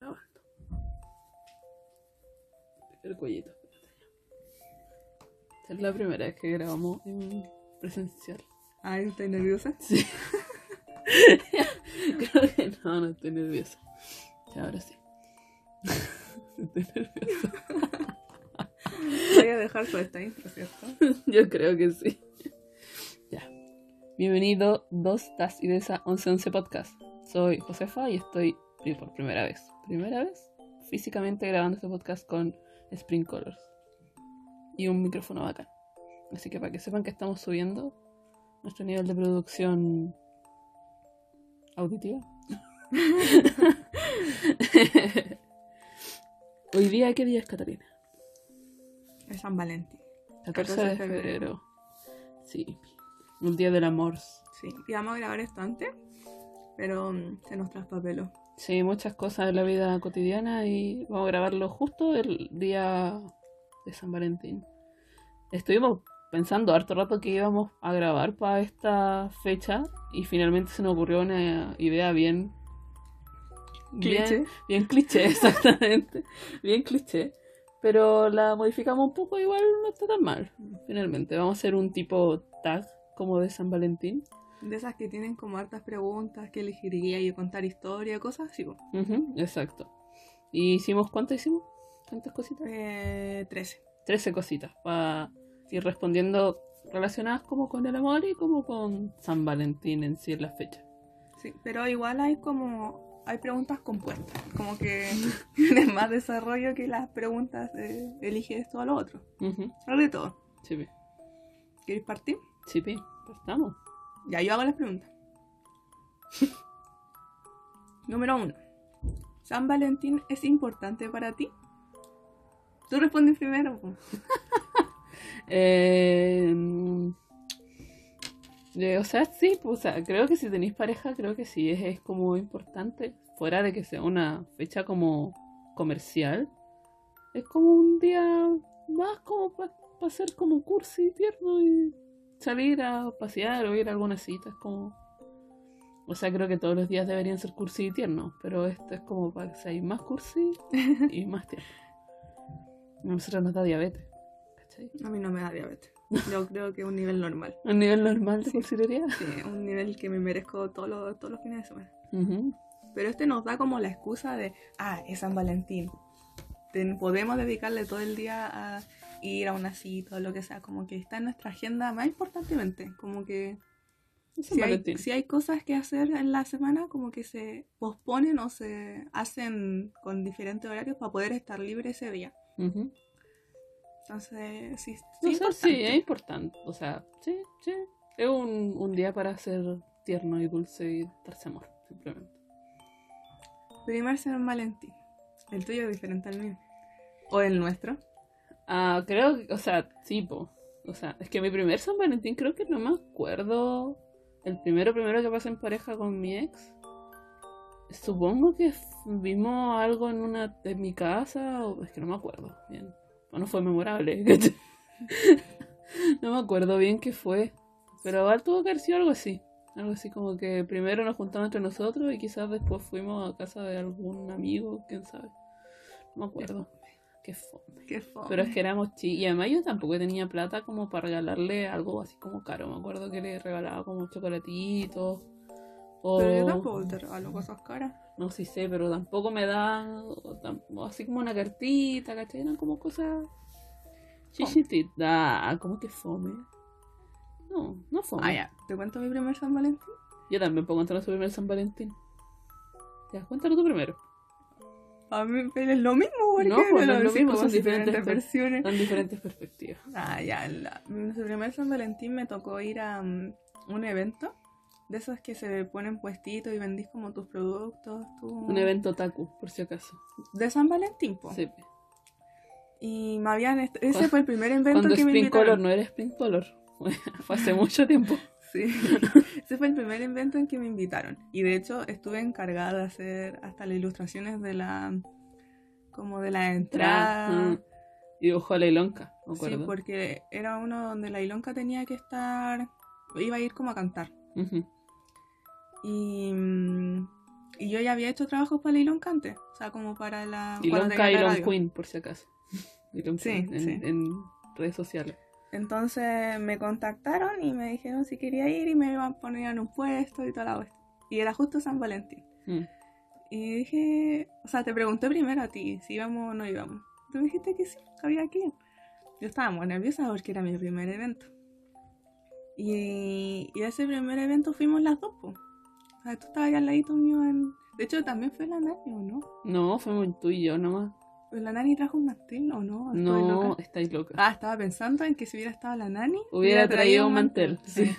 grabando. El cuellito. Esta es la primera vez que grabamos en presencial. Ay, estoy nerviosa. Sí. Creo que no, no estoy nerviosa. Ya, ahora sí. Estoy nerviosa. Voy a dejar esta intro, ¿cierto? Yo creo que sí. Ya. Bienvenido dos tas y de esa 1111 podcast. Soy Josefa y estoy pri- por primera vez. Primera vez físicamente grabando este podcast con Spring Colors. Y un micrófono bacán. Así que para que sepan que estamos subiendo nuestro nivel de producción auditiva. Hoy día, ¿qué día es Catalina? Es San Valentín. 14 de febrero. Sí. Un día del amor. Sí. Íbamos a grabar esto antes, pero mm, se nos traspapeló. Sí, muchas cosas de la vida cotidiana y vamos a grabarlo justo el día de San Valentín. Estuvimos pensando harto rato que íbamos a grabar para esta fecha y finalmente se nos ocurrió una idea bien... Cliché. Bien, bien cliché, exactamente. bien cliché. Pero la modificamos un poco, igual no está tan mal. Finalmente, vamos a hacer un tipo tag como de San Valentín. De esas que tienen como hartas preguntas, que elegiría y contar historia, cosas así. exacto. ¿Y hicimos cuánto hicimos? ¿Cuántas cositas? Eh, 13. 13 cositas para ir respondiendo relacionadas como con el amor y como con San Valentín en sí en la fecha. Sí, pero igual hay como. Hay preguntas compuestas. Como que tienen más desarrollo que las preguntas de elige esto o lo otro. Hay de todo. Sí. ¿Queréis partir? Sí. Partamos. Ya, yo hago las preguntas. Número uno. ¿San Valentín es importante para ti? Tú respondes primero. po. Eh, o sea, sí, pues, o sea, creo que si tenéis pareja, creo que sí, es, como importante, fuera de que sea una fecha como comercial, es como un día más como para ser como cursi, tierno y salir a pasear o ir a alguna cita, es como... O sea, creo que todos los días deberían ser cursi y tiernos, pero esto es como para que seáis más cursi y más tierno. A nosotros nos da diabetes, ¿cachai? A mí no me da diabetes. Yo creo que es un nivel normal. Un nivel normal de cursilería. Sí, un nivel que me merezco todos los, todos los fines de semana. Ujú. Pero este nos da como la excusa de, ah, es San Valentín. Ten- podemos dedicarle todo el día a ir a una cita o lo que sea. Como que está en nuestra agenda más importantemente. Como que si hay, Valentín. si hay cosas que hacer en la semana, como que se posponen o se hacen con diferentes horarios para poder estar libre ese día. Entonces, sí, sí, O sea, importante. sí, es importante. O sea, sí, sí. Es un, un día para ser tierno y dulce y darse amor, simplemente. Primer San Valentín. El tuyo es diferente al mío. O el nuestro. Ah, creo que, o sea, sí, po. O sea, es que mi primer San Valentín creo que no me acuerdo. El primero, primero que pasé en pareja con mi ex. Supongo que vimos algo en una de mi casa, o es que no me acuerdo bien. O no fue memorable. no me acuerdo bien qué fue. Pero tuvo que haber sido algo así. Algo así como que primero nos juntamos entre nosotros y quizás después fuimos a casa de algún amigo, quién sabe. No me acuerdo. Qué fome. Qué fome. Pero es que éramos chicos. Y además yo tampoco tenía plata como para regalarle algo así como caro. Me acuerdo que le regalaba como chocolatitos. O... Pero yo tampoco te regalo cosas caras. No sí sé, pero tampoco me da o tam- o así como una cartita, ¿cachai? Eran como cosas chichititas. como que fome. No, no fome. Ah, ya. ¿Te cuento mi primer San Valentín? Yo también puedo contar su primer San Valentín. Ya, cuéntalo tú primero. A mí es lo mismo, porque No, pues, no es lo mismo, son diferentes per- versiones. Son diferentes perspectivas. Ah, ya. La, mi primer San Valentín me tocó ir a mm, un evento. De esos que se ponen puestitos y vendís como tus productos. tu- Un evento taku, por si acaso. De San Valentín, po. Sí. Y me habían... Ese fue el primer evento Cuando que me Spring invitaron. Color no era Spring Color. Fue hace mucho tiempo. Sí, ese fue el primer evento en que me invitaron. Y de hecho estuve encargada de hacer hasta las ilustraciones de la... como de la entrada. Mm. Y dibujó a la Ilonka, me Sí, porque era uno donde la Ilonka tenía que estar... iba a ir como a cantar. Y... mm, Y yo ya había hecho trabajos para Lilon Cante. O sea, como para la. Y cuando Lonka tenía y la Lon radio. Queen, por si acaso. Y Lon Sí, Queen en, sí. en redes sociales. Entonces me contactaron y me dijeron si quería ir y me iban a poner en un puesto y toda la cuestión. Y era justo San Valentín. Mm. Y dije, o sea, te pregunté primero a ti si íbamos o no íbamos. Tú me dijiste que sí, que había que ir. Yo estaba muy nerviosa porque era mi primer evento. Y, y a ese primer evento fuimos las dos, pues. O sea, tú estabas allá al ladito mío en... De hecho, también fue la Nani, ¿o no? No, fuimos tú y yo nomás. La Nani trajo un mantel, ¿o no? No, loca. estáis locas. Ah, estaba pensando en que si hubiera estado la Nani... Hubiera traído un mantel, Sí. sí.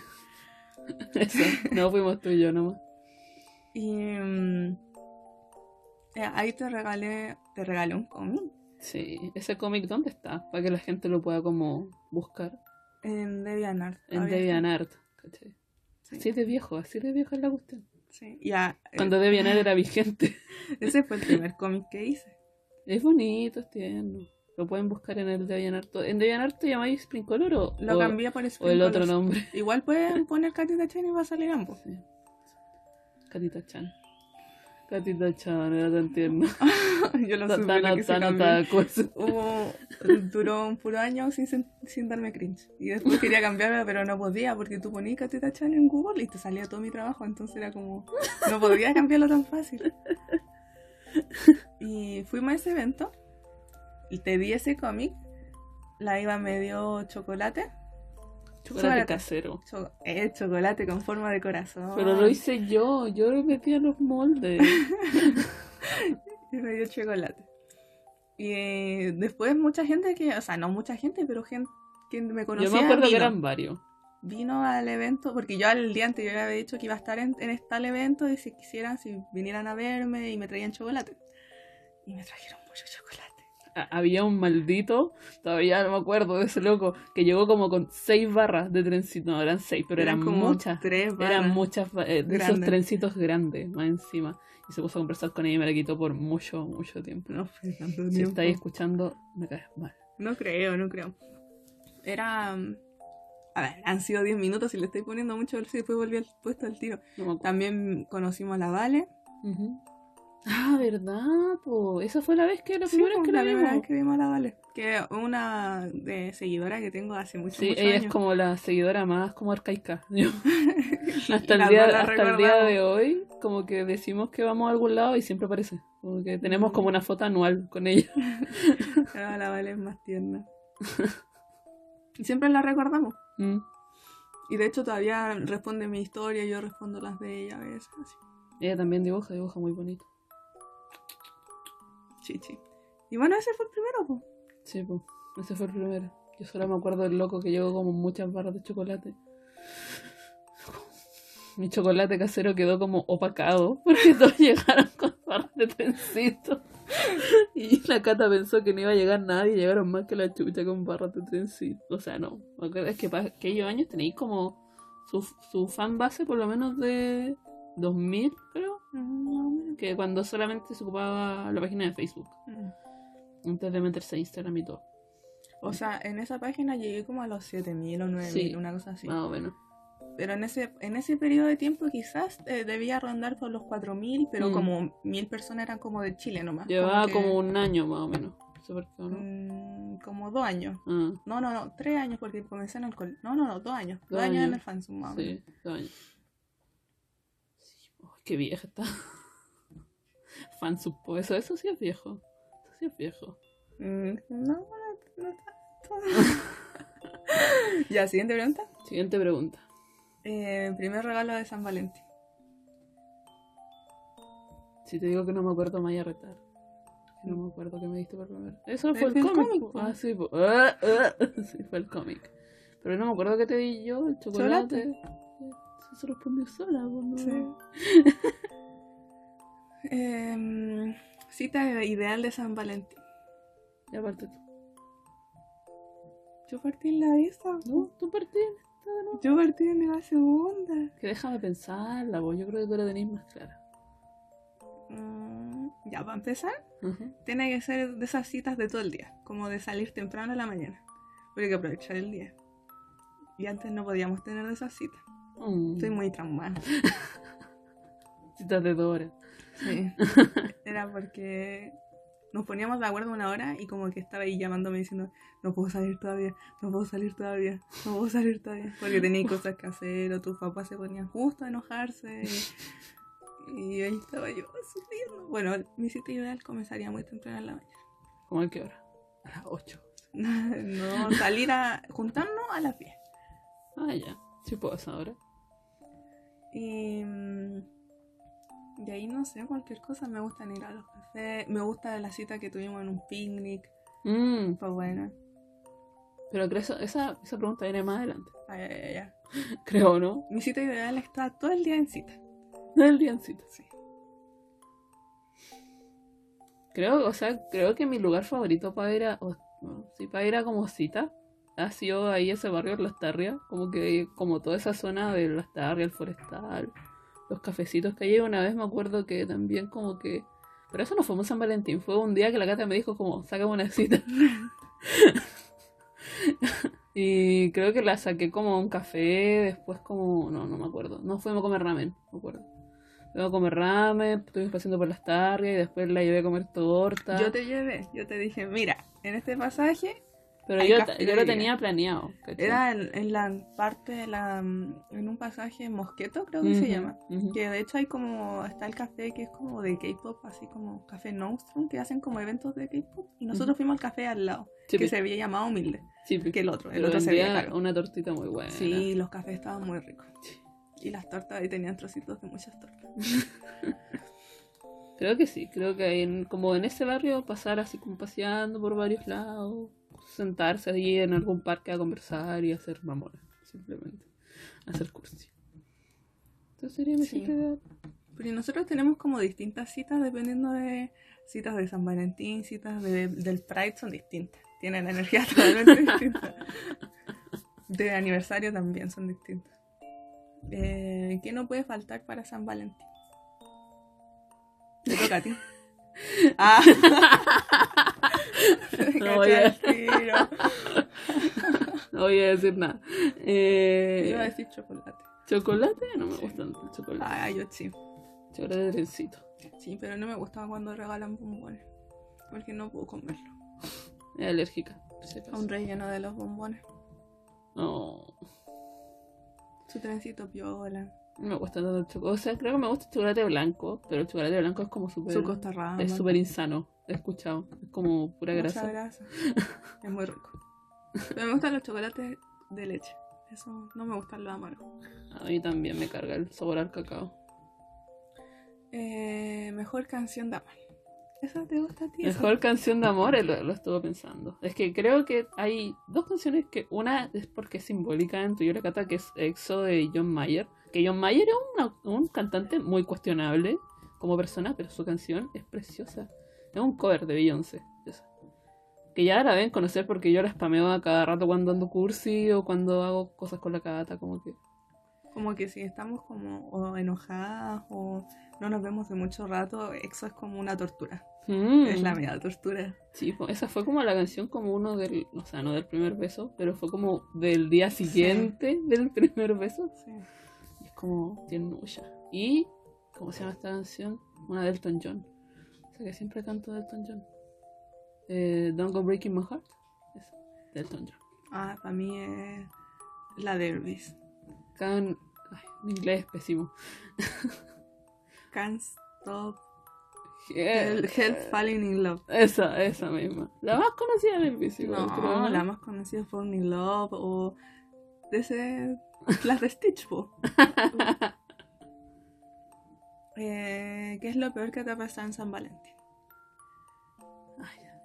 Eso, no fuimos tú y yo nomás. Y mm, eh, ahí te regalé, te regalé un cómic Sí, ese cómic, ¿dónde está? Para que la gente lo pueda como buscar. en DeviantArt. En DeviantArt, ¿cachai? Sí. Así de viejo, así de viejo es la cuestión. Sí. Ya, eh, Cuando DeviantArt era vigente. ese fue el primer cómic que hice. Es bonito, es tierno. Lo pueden buscar en el DeviantArt. ¿En DeviantArt te llamáis Spring Color o, Lo o- cambié por o el otro nombre? Igual pueden poner Catita Chen y va a salir ambos. Sí. Catita Chan. Catita Chan, era tan tierno. Yo lo supe tan, lo que tan. Hubo, duró un puro año sin, sin darme cringe. Y después quería cambiarla, pero no podía porque tú ponías Catita Chan en Google y te salía todo mi trabajo. Entonces era como, no podía cambiarlo tan fácil. Y fuimos a ese evento y te di ese cómic. La iba medio chocolate. Chocolate Chocolate. casero. Cho- eh, chocolate con forma de corazón. Pero lo hice yo, yo lo metí en los moldes. Y me dio chocolate. Y eh, después mucha gente que, o sea, no mucha gente, pero gente que me conocía. Yo me acuerdo que eran varios. Vino al evento, porque yo al día anterior había dicho que iba a estar en, en tal evento y si quisieran, si vinieran a verme y me traían chocolate. Y me trajeron mucho chocolate. A- Había un maldito, todavía no me acuerdo de ese loco, que llegó como con seis barras de trencito. No, eran seis, pero eran, como muchas. Tres barras. Eran muchas eh, de esos trencitos grandes, más encima. Y se puso a conversar con ella y me la quitó por mucho, mucho tiempo. No fue tanto Si tiempo. estáis escuchando, me caes mal. No creo, no creo. Era. A ver, han sido 10 minutos y le estoy poniendo mucho y después volví al puesto al tiro. No. También conocimos a la Vale. Ah, ¿verdad? Po? Esa fue la vez que la Sí, primera vez que la la primera vimos. vez que vimos a la Vale. Que una de seguidora que tengo hace mucho, Sí, ella años. es como la seguidora más como arcaica. Hasta el día, hasta el día de hoy, como que decimos que vamos a algún lado y siempre aparece. Como que tenemos como una foto anual con ella. Pero la Vale es más tierna. y siempre la recordamos. Mm. Y de hecho todavía responde mi historia, yo respondo las de ella a veces. Así. Ella también dibuja, dibuja muy bonito. Chichi. Y bueno, ese fue el primero, pues. Sí, pues, ese fue el primero. Yo solo me acuerdo del loco que llegó como muchas barras de chocolate. Mi chocolate casero quedó como opacado porque todos llegaron con barras de trencito. Y la Cata pensó que no iba a llegar nadie y llegaron más que la chucha con barras de trencito. O sea, no. Me acuerdo, Es que para aquellos años tenéis como su, su fan base por lo menos de 2000, creo. Que cuando solamente se ocupaba la página de Facebook. Antes de meterse a Instagram y todo. O sea, en esa página llegué como a los 7000 o 9000, Sí. una cosa así. Más o menos. Pero en ese, en ese periodo de tiempo quizás eh, debía rondar por los 4000, pero Mm. como mil personas eran como de Chile nomás. Llevaba que- como un año más o menos. No sé por qué, ¿o ¿no? mm, como dos años. Ah, No, no, no, tres años porque comencé en el colegio. No, no, no, dos años. Dos, Dos años, en el fansum, más o menos. sí, dos años. Sí, oh, qué vieja está. Fansupo, eso, eso sí es viejo. Eso sí es viejo. Mm, no, no, no tanto. ya, siguiente pregunta. Siguiente pregunta. Eh, primer regalo de San Valentín. Si te digo que no me acuerdo, me vaya a retar. Que no me acuerdo que me diste por primero. Eso Es fue el el cómic. Ah, sí. Ah, ah. sí, fue el cómic. Pero no me acuerdo que te di yo, el chocolate. Se respondió sola. Sí. Em, cita ideal de San Valentín. Y aparte tú. Yo partí en la esa. No, tú partiste. No. Yo partí en la segunda. Que déjame pensarla, vos. Yo creo que tú la tenés más clara. Mm, ya, para empezar, tiene que ser de esas citas de todo el día. Como de salir temprano en la mañana. Porque hay que aprovechar el día. Y antes no podíamos tener de esas citas. Mm. Estoy muy traumada. Citas de Dora. Sí. Era porque nos poníamos de acuerdo una hora y como que estaba ahí llamándome diciendo, no puedo salir todavía, no puedo salir todavía, no puedo salir todavía. Porque tenía cosas que hacer o tus papás se ponían justo a enojarse. Y, y ahí estaba yo sufriendo. Bueno, mi cita ideal comenzaría muy temprano en la mañana. ¿Cómo a qué hora? A las 8. No, salir a juntarnos a las 10. Ah, ya. Sí puedo esa hora. Y mm, de ahí no sé, cualquier cosa. Me gustan ir a los cafés. Me gusta la cita que tuvimos en un picnic. Mm, Fue buena. pero creo eso- esa, esa pregunta viene más adelante. Ay, ay, ay. Creo, ¿no? Mi cita ideal está todo el día en cita. No el diencito. Sí. Creo, o sea, creo que mi lugar favorito para ir a. o- sí, para ir a como cita. Ha sido ahí ese barrio de Las Tarrias. Como que, como toda esa zona de Las Tarrias, el forestal. Los cafecitos que hay. Una vez me acuerdo que también como que. Pero eso no fue en San Valentín. Fue un día que la Cata me dijo como, sácame una cita. y creo que la saqué como un café. Después como. No, no me acuerdo. No fuimos a comer ramen, me acuerdo. Fuimos a comer ramen, estuvimos paseando por las tardes y después la llevé a comer torta. Yo te llevé, yo te dije, mira, en este pasaje Pero yo, yo lo tenía planeado. ¿cachai? era en, en la parte de la. mm, en un pasaje Mosqueto, creo que se llama. Que de hecho hay como. Está el café que es como de K-pop, así como Café Nostrum, que hacen como eventos de K-pop. Y nosotros fuimos al café al lado, que pi- se había llamado Humilde, sí, pi- que el otro. El pero otro se veía caro. una tortita muy buena. Sí, los cafés estaban muy ricos. Y las tortas ahí tenían trocitos de muchas tortas. Creo que sí, creo que en- como en ese barrio pasar así como paseando por varios lados, sentarse allí en algún parque a conversar y hacer mamonas, simplemente. Hacer cursi. Entonces sería mi Sí. Pero nosotros tenemos como distintas citas dependiendo de citas de San Valentín, citas de- del Pride son distintas. Tienen energía totalmente distinta. De aniversario también son distintas. Eh, ¿Qué no puede faltar para San Valentín? Te toca a ti. Ah. No voy a-. No voy a decir nada. Eh, Iba a decir chocolate. ¿Chocolate? No me Sí. gusta tanto el chocolate. Ah, yo sí. Chocolate de trencito. Sí, pero no me gustaba cuando regalan bombones. Porque no puedo comerlo. Es alérgica. A un relleno de los bombones. No, Su trencito piola. no me gusta tanto el chocolate. O sea, creo que me gusta el chocolate blanco, pero el chocolate blanco es como súper. Su. Es súper insano. He escuchado. Es como pura Mucha grasa. es muy rico. Pero me gustan los chocolates de leche. Eso no me gustan los amargos. A mí también me carga el sabor al cacao. Eh, mejor canción de amor. ¿Esa te gusta a ti? Esa- Mejor canción de amor, eh, lo, lo estuve pensando. Es que creo que hay dos canciones que una es porque es simbólica en tu y la cata, que es EXO de John Mayer. Que John Mayer es una- un cantante muy cuestionable como persona, pero su canción es preciosa. Es un cover de Beyoncé. Que ya la deben conocer porque yo la spameo a cada rato cuando ando cursi o cuando hago cosas con la cata, como que. Como que si estamos como o enojadas o no nos vemos de mucho rato, eso es como una tortura. Mm. Es la media tortura. Sí, esa fue como la canción como uno del, o sea, no del primer beso, pero fue como del día siguiente del primer beso. Sí. Y es como tiernulla. Y, ¿cómo se llama esta canción? Una de Elton John. Que siempre canto de Elton John. Eh, Don't Go Breaking My Heart. Esa, de Elton John. Ah, para mí es la de Elvis. Can... Ay, mi inglés es pésimo. Can't Stop Help, Help Falling in Love. Esa, esa misma. La más conocida del bici. igual, No, creo, la más conocida es Falling in Love o de ese las de Stitch eh, ¿Qué es lo peor que te ha pasado en San Valentín?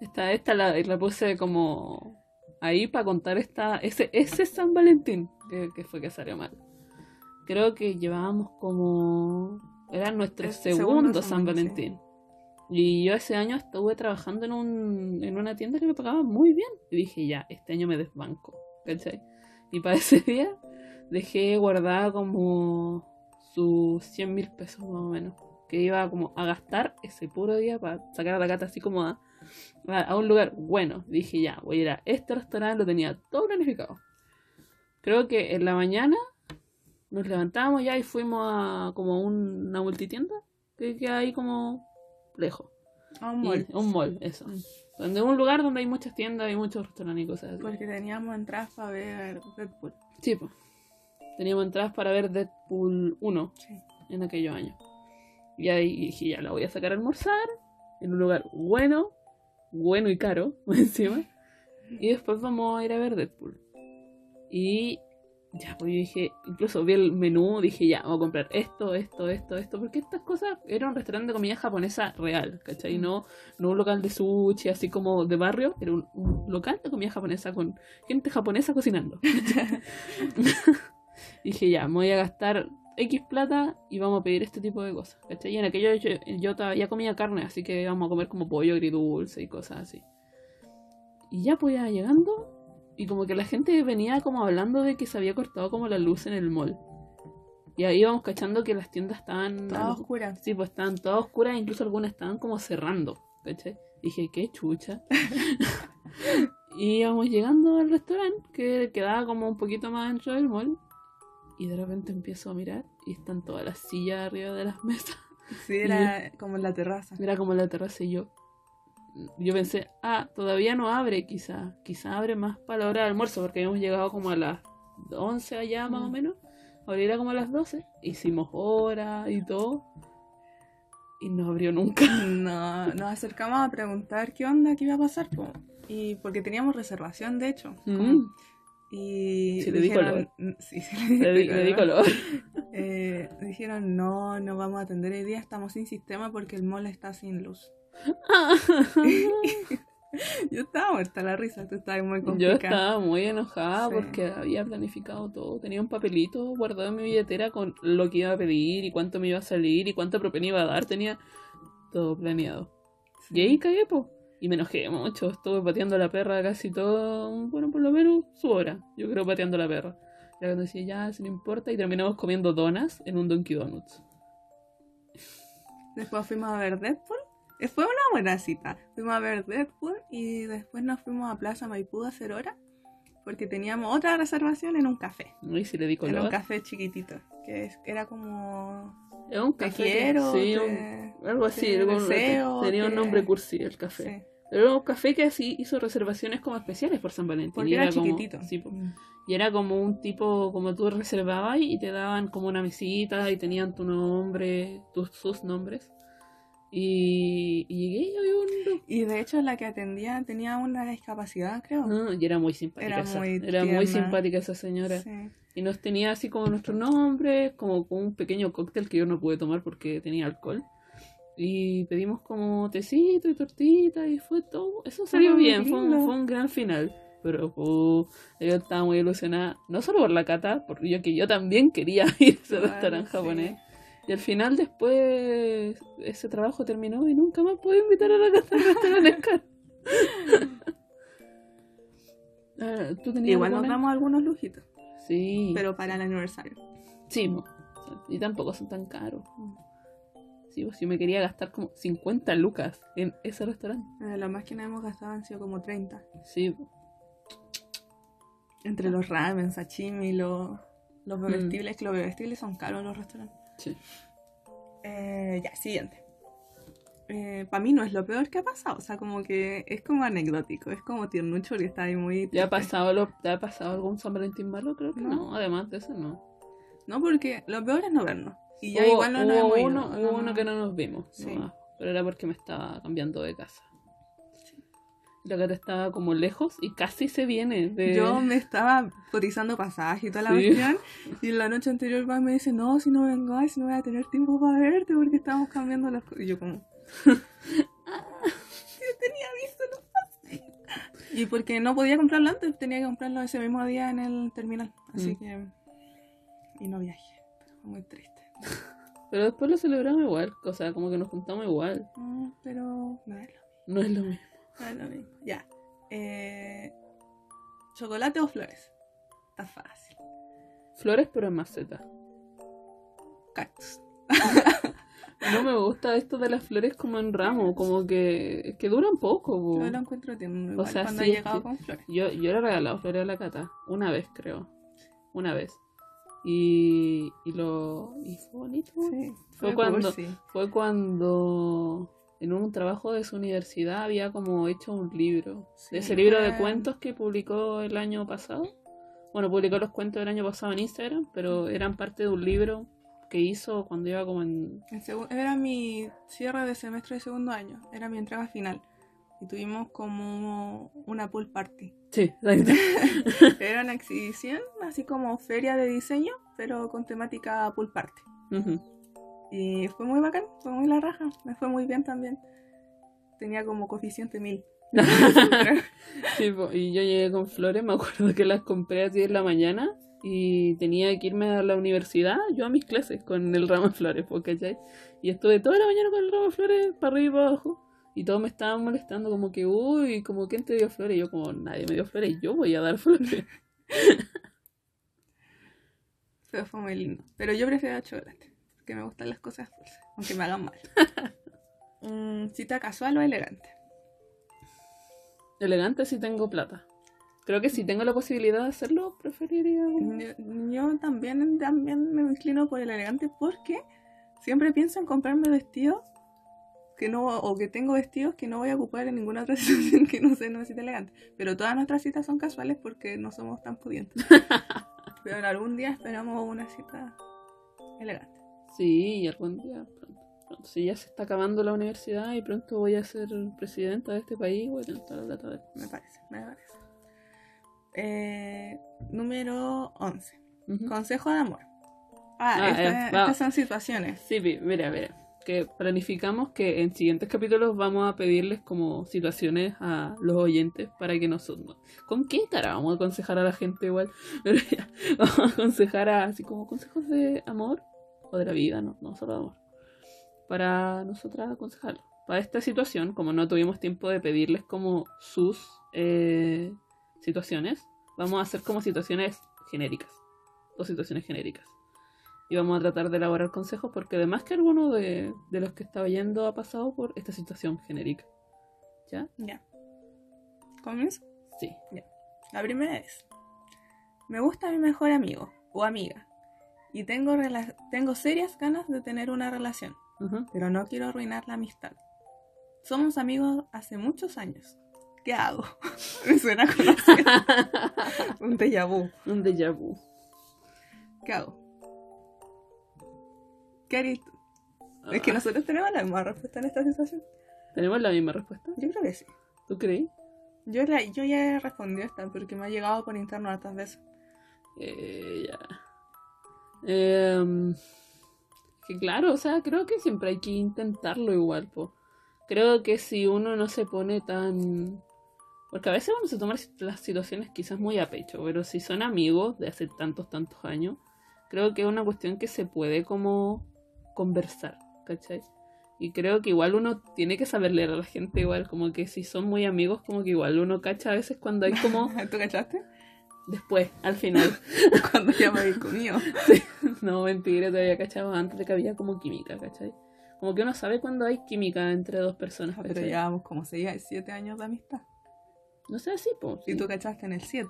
Esta, esta la, la puse como ahí para contar esta, ese, ese San Valentín que, que fue que salió mal. Creo que llevábamos como... Era nuestro segundo, segundo San San Valentín. Valentín. Y yo ese año estuve trabajando en, un, en una tienda que me pagaba muy bien. Y dije, ya, este año me desbanco. ¿Cachai? Y para ese día dejé guardada como sus 100 mil pesos más o menos. Que iba como a gastar ese puro día para sacar a la gata así como a, a, un lugar bueno. Dije, ya, voy a ir a este restaurante, lo tenía todo planificado. Creo que en la mañana nos levantamos ya y fuimos a como un- una multitienda que queda ahí como lejos. A un Y- mall. un mall, eso. Mm. Donde un lugar donde hay muchas tiendas y muchos restaurantes y cosas así. Porque teníamos entradas para ver Deadpool. Sí, pues. Teníamos entradas para ver Deadpool 1 Sí. en aquellos años. Y ahí dije, ya la voy a sacar a almorzar en un lugar bueno, bueno y caro, encima. Y después vamos a ir a ver Deadpool. Y ya, pues yo dije, incluso vi el menú, dije, ya, vamos a comprar esto, esto, esto, esto, porque estas cosas era un restaurante de comida japonesa real, ¿cachai? No, no un local de sushi, así como de barrio, era un, un local de comida japonesa con gente japonesa cocinando. dije, ya, me voy a gastar X plata y vamos a pedir este tipo de cosas, ¿cachai? Y en aquello yo, yo ya comía carne, así que íbamos a comer como pollo agridulce y cosas así. Y ya pues ya llegando, y como que la gente venía como hablando de que se había cortado como la luz en el mall. Y ahí íbamos cachando que las tiendas estaban... Toda oscura. Sí, pues estaban todas oscuras, incluso algunas estaban como cerrando, ¿cachai? Dije, qué chucha. y íbamos llegando al restaurante, que quedaba como un poquito más dentro del mall. Y de repente empiezo a mirar y están todas las sillas arriba de las mesas. Sí, era como en la terraza. Era como la terraza y yo. Yo pensé, ah, todavía no abre, quizá. Quizá abre más para la hora de almuerzo, porque habíamos llegado como a las 11 allá más o Mm. menos. Ahora era como a las 12. Hicimos hora y todo. Y no abrió nunca. No, nos acercamos a preguntar qué onda, qué iba a pasar. po. Y porque teníamos reservación, de hecho. Mm. Y le di sí, sí, le di Le color. Eh, dijeron, no, no vamos a atender hoy día, estamos sin sistema porque el mall está sin luz. Yo estaba muerta la risa, tú estabas muy Yo complicada. estaba muy enojada Sí. porque había planificado todo. Tenía un papelito guardado en mi billetera con lo que iba a pedir y cuánto me iba a salir y cuánta propina iba a dar. Tenía todo planeado. Y ahí cagué, po. Y me enojé mucho. Estuve pateando a la perra casi todo. Bueno, por lo menos su hora. Yo creo pateando a la perra. Y cuando decía, ya, si no importa. Y terminamos comiendo donas en un Donkey Donuts. Después fuimos a ver Deadpool. Eh, Fue una buena cita. Fuimos a ver Deadpool y después nos fuimos a Plaza Maipú a hacer hora. Porque teníamos otra reservación en un café. Y si le di En un color. café chiquitito. Que es- era como... Es un café. sí, un- algo así. algo- tenía un nombre cursi el café. Sí, Pero un café que así hizo reservaciones como especiales por San Valentín. porque y era, como- chiquitito. sí, po. Mm. y era como un tipo, como tú reservabas y te daban como una mesita y tenían tu nombre, tus, sus nombres. Y, y llegué y había un... Y de hecho la que atendía tenía una discapacidad, creo. Ah, y era muy simpática. Era esa- muy era muy tierna. simpática esa señora. Sí. Y nos tenía así como nuestros nombres, como con un pequeño cóctel que yo no pude tomar porque tenía alcohol. Y pedimos como tecito y tortita y fue todo. Eso salió muy bien, fue un, fue un gran final. Pero uh, yo estaba muy ilusionada, no solo por la cata, porque yo que yo también quería ir a ese restaurante sí. japonés. Y al final después ese trabajo terminó y nunca más pude invitar a la cata al restaurante caro. Ah, ¿Tú tenías Igual nos damos algunos lujitos, Sí. pero para el aniversario. Sí, y tampoco son tan caros. Sí, pues yo me quería gastar como 50 lucas en ese restaurante. Eh, lo más que nos hemos gastado han sido como 30. Sí. Entre los ramen, sashimi, los, los Mm. bebestibles, que los bebestibles son caros en los restaurantes. sí. Eh, ya, siguiente. Para mí no es lo peor que ha pasado, o sea, como que es como anecdótico, es como tiernucho que está ahí muy... ¿Te ha, pasado lo, ¿Te ha pasado algún San Valentín malo? Creo que no. No. Además de eso, no. No, porque lo peor es no vernos. Y ya Hubo- igual no nos hubo hemos uno, ido, hubo no, uno no. que no nos vimos. Sí. nomás, pero era porque me estaba cambiando de casa. La gata estaba como lejos y casi se viene de... Yo me estaba cotizando pasaje y toda la Sí. cuestión. Y la noche anterior me dice, no, si no vengáis, si no voy a tener tiempo para verte porque estamos cambiando las cosas. Y yo como... "Ah, yo tenía visto los pasajes". Y porque no podía comprarlo antes, tenía que comprarlo ese mismo día en el terminal. Así Mm. que... Y no viajé. Pero fue muy triste. Pero después lo celebramos igual. O sea, como que nos juntamos igual. No, pero... No es lo No es lo mismo. No es lo mismo. Ya. Eh, ¿Chocolate o flores? Está fácil. Flores, pero en maceta. Cactus. No me gusta esto de las flores como en ramo, como que, que duran poco. po. Yo lo encuentro tierno igual sea, cuando sí, he llegado con flores. Yo, yo le he regalado flores a la cata, una vez creo, una vez. Y, y lo y fue bonito. Sí, Fue cuando- cursi. Fue cuando en un trabajo de su universidad había como hecho un libro. Sí, de ese libro de fue- cuentos que publicó el año pasado. Bueno, publicó los cuentos del año pasado en Instagram, pero eran parte de un libro que hizo cuando iba como en... Era mi cierre de semestre de segundo año, era mi entrega final. Y tuvimos como una pool party. Sí, exacto. Era una exhibición, así como feria de diseño, pero con temática pool party. Y fue muy bacán, fue muy la raja, me fue muy bien también. Tenía como coeficiente mil. Sí, po, y yo llegué con flores, me acuerdo que las compré a 10 de la mañana y tenía que irme a la universidad, yo a mis clases con el ramo de flores, po, ¿cachai? Y estuve toda la mañana con el ramo de flores para arriba y para abajo. Y todos me estaban molestando como que, uy, como ¿quién te dio flores? Y yo como, nadie me dio flores, yo voy a dar flores. Pero fue muy lindo. Pero yo prefiero chocolate, porque me gustan las cosas dulces, aunque me hagan mal. Mm, ¿Cita casual o elegante? Elegante si tengo plata. Creo que si tengo la posibilidad de hacerlo, preferiría... Yo, yo también, también me inclino por el elegante porque siempre pienso en comprarme vestidos que no, o que tengo vestidos que no voy a ocupar en ninguna otra situación que no se necesite elegante. Pero todas nuestras citas son casuales porque no somos tan pudientes. Pero en algún día esperamos una cita elegante. Sí, y algún día pronto. pronto. Si ya se está acabando la universidad y pronto voy a ser presidenta de este país, voy a tener toda la plata de... Me parece, me parece. Eh, número 11. Ujú. Consejo de amor. Ah, Ah, esta- eh, estas son situaciones. Sí, mira, mira. Que planificamos que en siguientes capítulos vamos a pedirles como situaciones a los oyentes para que nosotros... ¿Con qué cara vamos a aconsejar a la gente igual? Vamos a aconsejar a, así como consejos de amor o de la vida, no, no solo de amor. Para nosotras aconsejarlo. Para esta situación, como no tuvimos tiempo de pedirles como sus eh, situaciones, vamos a hacer como situaciones genéricas. Dos situaciones genéricas y vamos a tratar de elaborar consejos porque además que alguno de, de los que estaba yendo ha pasado por esta situación genérica. ¿Ya? Ya. ¿Comienzo? Sí. La primera es, me gusta mi mejor amigo o amiga y tengo, rela- tengo serias ganas de tener una relación, pero no quiero arruinar la amistad. Somos amigos hace muchos años. ¿Qué hago? me suena conocido. Un déjà vu. Un déjà vu. ¿Qué hago? ¿Qué harías tú? Es que Ah, nosotros tenemos la misma respuesta en esta situación. ¿Tenemos la misma respuesta? Yo creo que sí. ¿Tú creí? Yo, la- yo ya he respondido esta porque me ha llegado por interno hartas veces. Eh, ya. Em, que claro, o sea, creo que siempre hay que intentarlo igual, po. Creo que si uno no se pone tan... Porque a veces uno se toma las situaciones quizás muy a pecho, pero si son amigos de hace tantos, tantos años, creo que es una cuestión que se puede como conversar, ¿cachai? Y creo que igual uno tiene que saber leer a la gente igual, como que si son muy amigos, como que igual uno cacha a veces cuando hay como ¿Tú cachaste? después, al final. Cuando ya me había comido. No, mentira, te había cachado antes de que había como química, ¿cachai? Como que uno sabe cuando hay química entre dos personas, Ah, Pero ¿cachai? llevamos como 7 años de amistad. No sé, sí, Y sí. tú cachaste en el 7.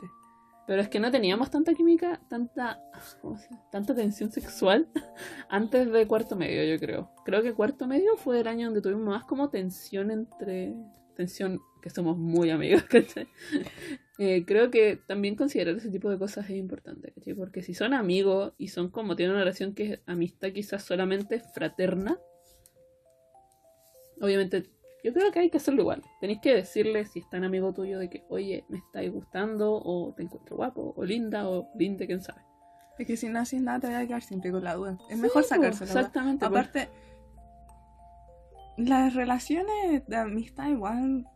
Pero es que no teníamos tanta química, tanta, ¿cómo se llama? tanta tensión sexual antes de cuarto medio, yo creo. Creo que cuarto medio fue el año donde tuvimos más como tensión entre... Tensión, que somos muy amigos, ¿cachai? Eh, creo que también considerar ese tipo de cosas es importante, ¿cachai? Porque si son amigos y son como, tienen una relación que es amistad quizás solamente fraterna, obviamente yo creo que hay que hacerlo igual. Tenéis que decirle si es tan amigo tuyo de que, oye, me estáis gustando, o te encuentro guapo, o linda, o linde, quién sabe. Es que si no haces nada te voy a quedar siempre con la duda. Es mejor Sí, sacarse po, la duda. Exactamente. pues. Aparte, las relaciones de amistad igual,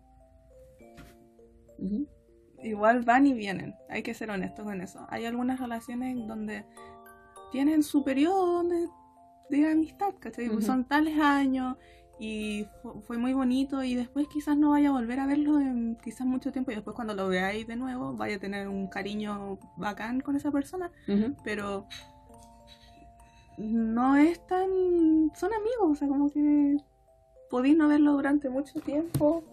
igual van y vienen. Hay que ser honestos con eso. Hay algunas relaciones donde tienen su periodo de amistad, ¿cachai? Ujú. Son tales años y fu- fue muy bonito y después quizás no vaya a volver a verlo en quizás mucho tiempo y después cuando lo veáis de nuevo vaya a tener un cariño bacán con esa persona, pero no es tan... son amigos, o sea, como que podéis no verlo durante mucho tiempo.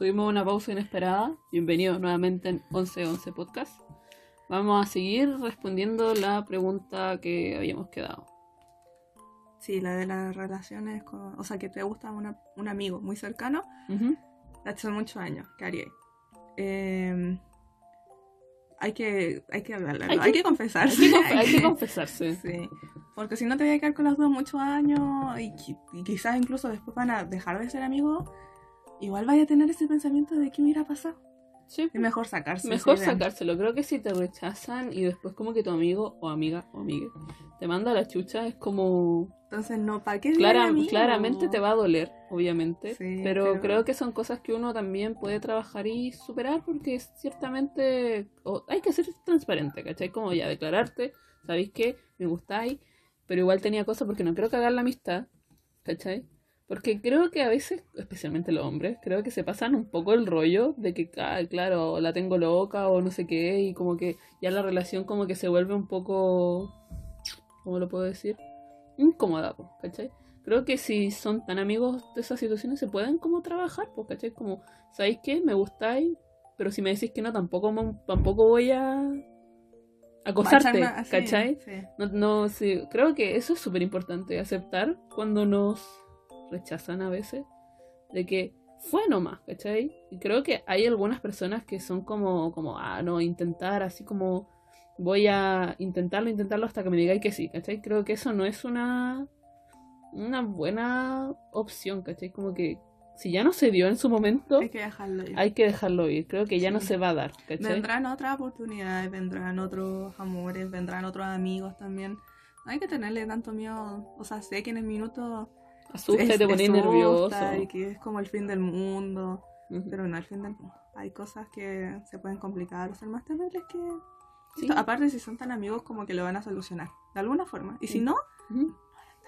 Tuvimos una pausa inesperada. Bienvenidos nuevamente en 1111 Podcast. Vamos a seguir respondiendo la pregunta que habíamos quedado. Sí, la de las relaciones con... O sea, que te gusta una- un amigo muy cercano, Ujú. hace muchos años, ¿qué haría? Eh, hay que, hay que hablarlo, Hay hay, que- confesarse. Hay que, conf- hay que confesarse. Sí, porque si no te voy a quedar con las dudas muchos años y, y quizás incluso después van a dejar de ser amigos, igual vaya a tener ese pensamiento de qué me irá a pasar. Sí, Es mejor sacarse. Mejor sacárselo. Creo que si te rechazan y después como que tu amigo o amiga o amiga te manda la chucha, es como... Entonces, no, ¿para qué Clara- amigo? claramente te va a doler, obviamente. Sí, pero, pero- creo que son cosas que uno también puede trabajar y superar porque ciertamente o- hay que ser transparente, ¿cachai? Como ya declararte, ¿sabéis qué? Me gustáis, pero igual tenía cosas porque no quiero cagar la amistad, ¿cachai? Porque creo que a veces, especialmente los hombres, creo que se pasan un poco el rollo de que, ah, claro, la tengo loca o no sé qué, y como que ya la relación como que se vuelve un poco, ¿cómo lo puedo decir? Incómoda, ¿cachai? Creo que si son tan amigos de esas situaciones se pueden como trabajar, ¿cachai? Como, ¿sabéis qué? Me gustáis, pero si me decís que no, tampoco, tampoco voy a acosarte, así, ¿cachai? sí. No, no, sí, creo que eso es súper importante, aceptar cuando nos rechazan a veces, de que fue nomás, ¿cachai? Y creo que hay algunas personas que son como, como, ah, no, intentar, así como, voy a intentarlo, intentarlo hasta que me digáis que sí, ¿cachai? Creo que eso no es una, una buena opción, ¿cachai? Como que si ya no se dio en su momento, Hay que dejarlo ir. hay que dejarlo ir, creo que ya no Sí. se va a dar, ¿cachai? Vendrán otras oportunidades, vendrán otros amores, vendrán otros amigos también. No hay que tenerle tanto miedo. O sea, sé que en el minuto Asusta y es- te pones asusta nervioso. y que es como el fin del mundo, Ujú. pero no el fin del mundo. Hay cosas que se pueden complicar o ser más terribles que... Sí. Aparte si son tan amigos como que lo van a solucionar, de alguna forma. Y si Sí. no, Ujú.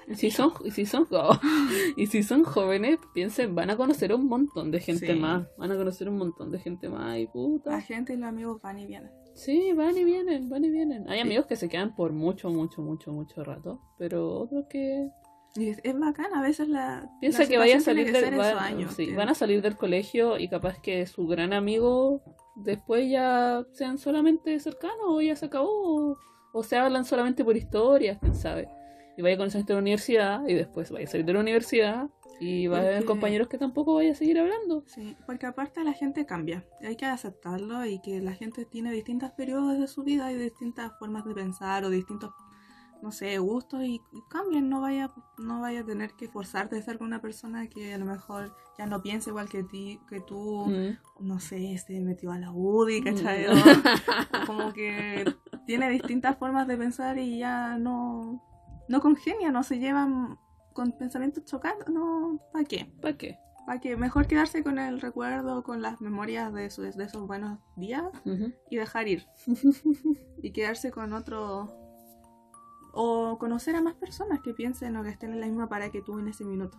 Y si son, y si son, oh, y si son jóvenes, piensen, van a conocer un montón de gente Sí. más. Van a conocer un montón de gente más y la puta. gente y los amigos van y vienen. Sí, van y vienen, van y vienen. Hay Sí. amigos que se quedan por mucho, mucho, mucho, mucho rato. Pero otros que Y es, es bacán, a veces la... piensa la que vaya a salir del, van, año, sí, van a salir del colegio y capaz que su gran amigo después ya sean solamente cercanos o ya se acabó o, o se hablan solamente por historias, quién sabe. Y vaya a conocer gente de la universidad y después vaya a salir de la universidad y va a haber compañeros que tampoco vaya a seguir hablando. Sí, porque aparte la gente cambia, hay que aceptarlo y que la gente tiene distintos periodos de su vida y distintas formas de pensar o distintos, no sé, gustos y, y cambian, no vaya, no vaya a tener que forzarte a ser con una persona que a lo mejor ya no piensa igual que ti, que tú, Mm. no sé, se metió a la UDI, ¿cachai? Mm. Como que tiene distintas formas de pensar y ya no, no congenia, no se llevan con pensamientos chocantes, no, ¿para qué? ¿Para qué? Para que mejor quedarse con el recuerdo, con las memorias de, esos- de esos buenos días y dejar ir. y quedarse con otro. O conocer a más personas que piensen o que estén en la misma para que tú en ese minuto.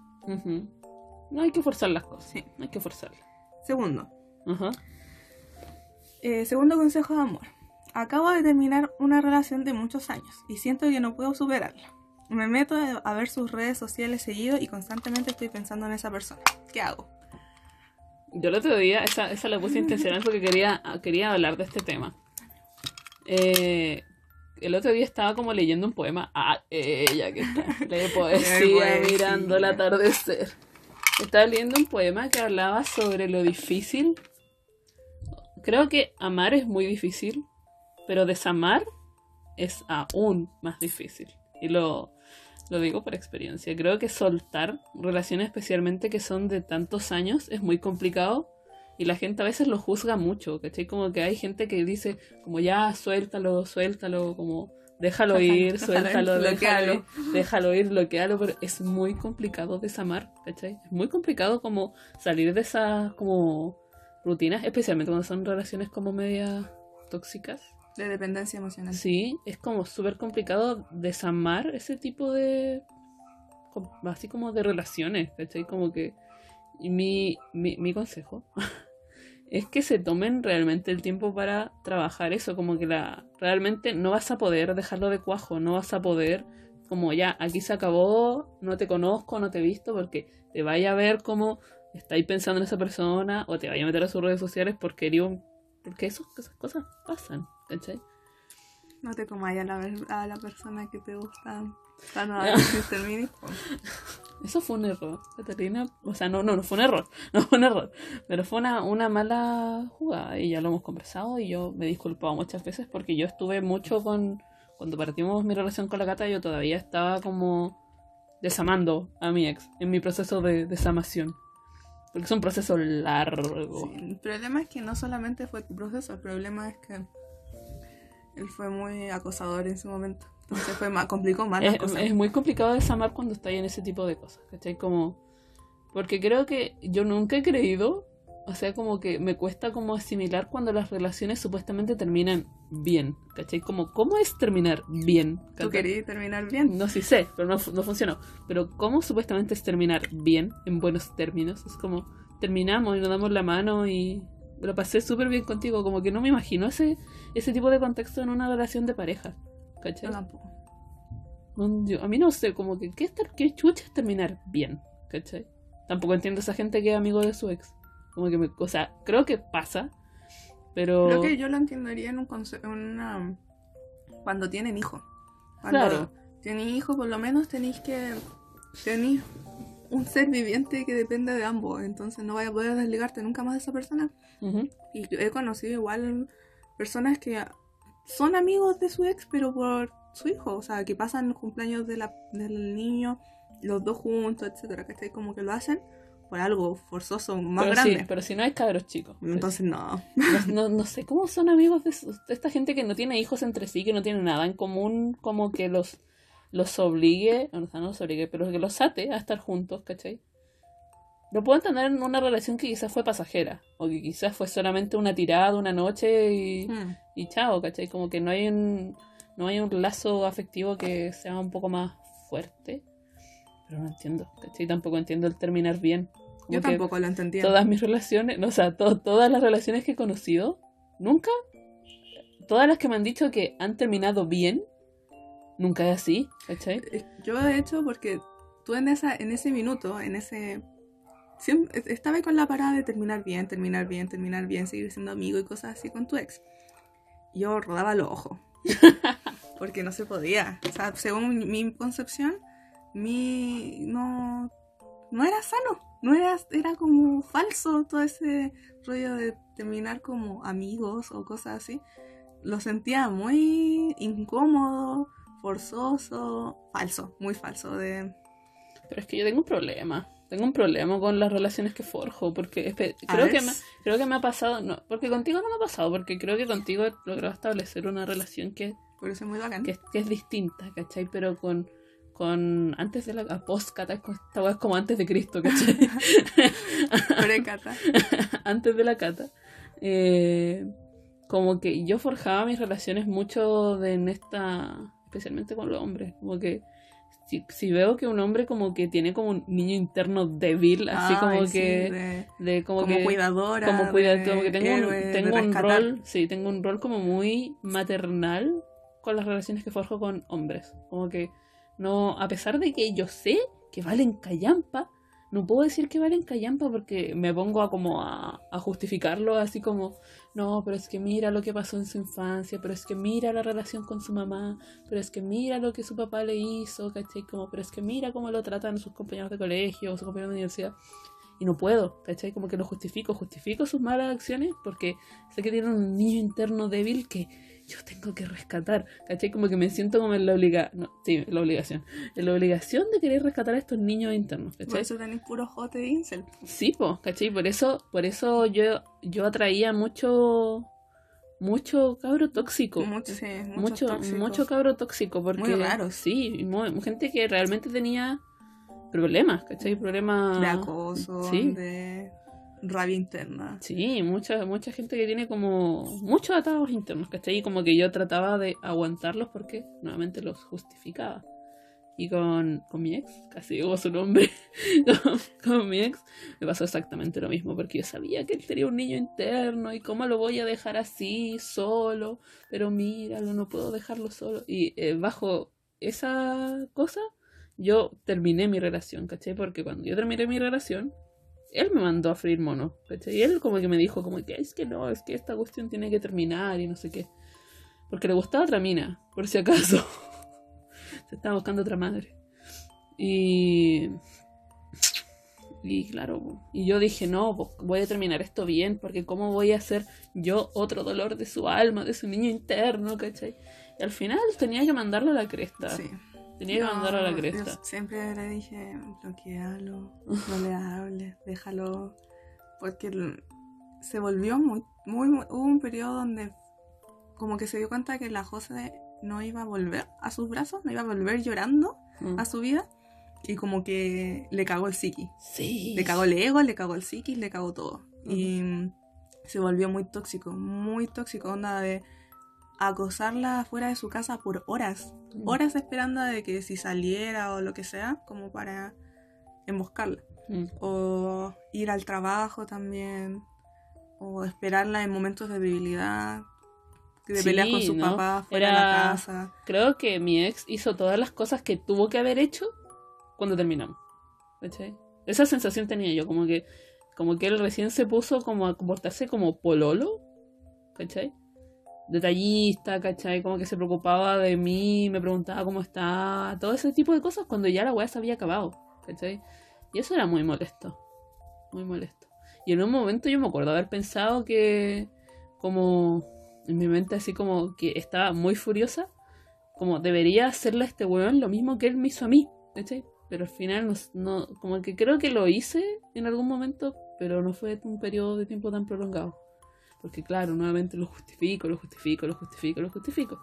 No hay que forzar las cosas. Sí. No hay que forzarlas. Segundo. Eh, segundo consejo de amor. Acabo de terminar una relación de muchos años y siento que no puedo superarla. Me meto a ver sus redes sociales seguido y constantemente estoy pensando en esa persona. ¿Qué hago? Yo el otro día, esa, esa la puse intencional porque quería, quería hablar de este tema. Eh, el otro día estaba como leyendo un poema. Ah, ella que está. Poesía poesía. mirando el atardecer. Estaba leyendo un poema que hablaba sobre lo difícil. Creo que amar es muy difícil, pero desamar es aún más difícil. Y lo, lo digo por experiencia. Creo que soltar relaciones especialmente que son de tantos años es muy complicado y la gente a veces lo juzga mucho, ¿cachai? Como que hay gente que dice como ya suéltalo, suéltalo, como déjalo ir, suéltalo, déjalo, déjalo ir, bloquealo, pero es muy complicado desamar, ¿cachai? Es muy complicado como salir de esas como rutinas, especialmente cuando son relaciones como media tóxicas. De dependencia emocional. Sí, es como súper complicado desamar ese tipo de. así como de relaciones, ¿cachai? Como que. Mi, mi, mi consejo es que se tomen realmente el tiempo para trabajar eso, como que la realmente no vas a poder dejarlo de cuajo, no vas a poder como ya aquí se acabó, no te conozco, no te he visto porque te vaya a ver como estáis pensando en esa persona o te vaya a meter a sus redes sociales porque porque eso, esas cosas pasan, ¿cachai? No te comas a la, a la persona que te gusta para Eso fue un error, Catalina. O sea, no, no, no fue un error. No fue un error. Pero fue una, una mala jugada y ya lo hemos conversado y yo me he disculpado muchas veces porque yo estuve mucho con... Cuando partimos mi relación con la gata, yo todavía estaba como desamando a mi ex en mi proceso de desamación. Porque es un proceso largo. el problema es que no solamente fue tu proceso, el problema es que él fue muy acosador en su momento. Entonces fue más, complicó más es, Es muy complicado desamar cuando estás en ese tipo de cosas, ¿cachai? Como... Porque creo que yo nunca he creído, o sea, como que me cuesta como asimilar cuando las relaciones supuestamente terminan bien, ¿cachai? Como, ¿cómo es terminar bien? ¿Tú querías terminar bien? No, sí sé, pero no, no funcionó. Pero ¿cómo supuestamente es terminar bien, en buenos términos? Es como, terminamos y nos damos la mano y lo pasé súper bien contigo, como que no me imagino ese, ese tipo de contexto en una relación de pareja. ¿Cachai? tampoco. a mí no sé, como que ¿qué, qué chucha es terminar bien, ¿cachai? Tampoco entiendo esa gente que es amigo de su ex. Como que me, o sea, creo que pasa, pero... Creo que yo lo entendería en un una... cuando tienen hijo. Cuando claro. tienen hijo, por lo menos tenéis que... Tenéis un ser viviente que depende de ambos, entonces no vaya a poder desligarte nunca más de esa persona. Y he conocido igual personas que son amigos de su ex, pero por su hijo, o sea, que pasan los cumpleaños de la, del niño, los dos juntos, etcétera, que como que lo hacen por algo forzoso más pero grande. Sí, pero si no hay cabros chicos. Pues. Entonces no. no. no. sé cómo son amigos de, esta gente que no tiene hijos entre sí, que no tiene nada en común, como que los, los obligue, no, no los obligue, pero que los ate a estar juntos, ¿cachai? Lo puedo entender en una relación que quizás fue pasajera, o que quizás fue solamente una tirada una noche y, hmm. y chao, ¿cachai? Como que no hay un no hay un lazo afectivo que sea un poco más fuerte. Pero no entiendo, ¿cachai? Tampoco entiendo el terminar bien. Yo tampoco lo entendía. Todas mis relaciones, no, o sea, todas las relaciones que he conocido, nunca, todas las que me han dicho que han terminado bien, nunca es así, ¿cachai? Yo de hecho, porque tú en, esa, en ese minuto, en ese estaba con la parada de terminar bien, terminar bien, terminar bien, seguir siendo amigo y cosas así con tu ex. Yo rodaba los ojos. porque no se podía. O sea, según mi concepción, mi no, no era sano. No era, era como falso todo ese rollo de terminar como amigos o cosas así. Lo sentía muy incómodo, forzoso, falso, muy falso. De... Pero es que yo tengo un problema. Tengo un problema con las relaciones que forjo, porque creo que, me, creo que me ha pasado, no, porque contigo no me ha pasado, porque creo que contigo he logrado establecer una relación que, muy que, es distinta, ¿cachai? Pero con, con antes de la post-cata, esta es como antes de Cristo, ¿cachai? cata antes de la cata. Eh, como que yo forjaba mis relaciones mucho de en esta, especialmente con los hombres, como que si, veo que un hombre como que tiene como un niño interno débil, así como que de, como, cuidadora, como cuidadora, que tengo un, tengo un rol, sí, tengo un rol como muy maternal con las relaciones que forjo con hombres, como que no, a pesar de que yo sé que valen callampa, no puedo decir que valen callampa porque me pongo a como a, justificarlo así como no, pero es que mira lo que pasó en su infancia, pero es que mira la relación con su mamá, pero es que mira lo que su papá le hizo, ¿cachai? Como, pero es que mira cómo lo tratan sus compañeros de colegio o sus compañeros de universidad. Y no puedo, ¿cachai? Como que lo justifico, justifico sus malas acciones porque sé que tiene un niño interno débil que, yo tengo que rescatar, ¿cachai? Como que me siento como en la obligación, no, sí, la obligación, en la obligación de querer rescatar a estos niños internos, Por ¿cachai? eso tenéis puro jote de incel. Sí, pues, ¿cachai? Por eso, por eso yo, yo atraía mucho, mucho cabro tóxico. Mucho, sí, mucho, tóxicos. mucho cabro tóxico, porque raros. sí, y mu- gente que realmente tenía problemas, ¿cachai? Problemas de acoso, Sí. de rabia interna. Sí, mucha, mucha gente que tiene como muchos atados internos, ¿cachai? Y como que yo trataba de aguantarlos porque nuevamente los justificaba. Y con, con mi ex, casi digo su nombre, con, con mi ex me pasó exactamente lo mismo, porque yo sabía que él tenía un niño interno y cómo lo voy a dejar así, solo, pero míralo, no puedo dejarlo solo. Y eh, bajo esa cosa, yo terminé mi relación, ¿cachai? Porque cuando yo terminé mi relación, él me mandó a freír mono, ¿cachai? Y él como que me dijo como que es que no, es que esta cuestión tiene que terminar y no sé qué. Porque le gustaba otra mina, por si acaso. Se estaba buscando otra madre. Y... Y claro, y yo dije, no, voy a terminar esto bien, porque cómo voy a hacer yo otro dolor de su alma, de su niño interno, ¿cachai? Y al final tenía que mandarlo a la cresta. Sí. Tenía que mandarlo a la No, cresta. Siempre le dije, bloquealo, no le hables, déjalo. Porque se volvió muy, muy, muy- Hubo un periodo donde como que se dio cuenta que la José no iba a volver a sus brazos, no iba a volver llorando Mm. a su vida. Y como que le cagó el psiqui. Sí. Le cagó el ego, le cagó el psiquis, le cagó todo. Y se volvió muy tóxico, muy tóxico, onda de acosarla fuera de su casa por horas. Mm. Horas esperando de que si saliera o lo que sea, como para emboscarla. Mm. O ir al trabajo también. O esperarla en momentos de debilidad. De Sí, pelear con su ¿no? papá fuera de la casa. Creo que mi ex hizo todas las cosas que tuvo que haber hecho cuando terminamos. ¿Cachai? Esa sensación tenía yo, como que, como que él recién se puso como a comportarse como pololo, ¿cachai? Detallista, ¿cachai? Como que se preocupaba de mí, me preguntaba cómo está, todo ese tipo de cosas cuando ya la weá se había acabado, ¿cachai? Y eso era muy molesto, muy molesto. Y en un momento yo me acuerdo haber pensado que, como, en mi mente así como que estaba muy furiosa, como debería hacerle a este weón lo mismo que él me hizo a mí, ¿cachai? Pero al final no, no- como que creo que lo hice en algún momento, pero no fue un periodo de tiempo tan prolongado. Porque claro, nuevamente lo justifico, lo justifico, lo justifico, lo justifico.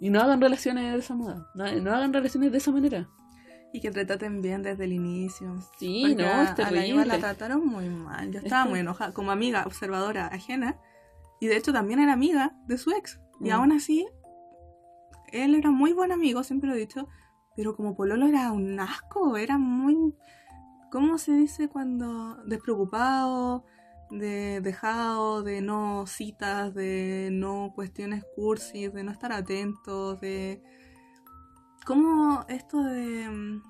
Y no hagan relaciones de esa moda, no, no hagan relaciones de esa manera. Y que te traten bien desde el inicio. Sí, Porque no, es a la terrible. la trataron muy mal. Yo estaba Es muy enojada como amiga, observadora, ajena. Y de hecho también era amiga de su ex. Y Mm. aún así, él era muy buen amigo, siempre lo he dicho. Pero como Pololo era un asco, era muy... ¿Cómo se dice cuando? Despreocupado, de dejado, de no citas, de no cuestiones cursis, de no estar atentos, de... ¿Cómo esto de... mm,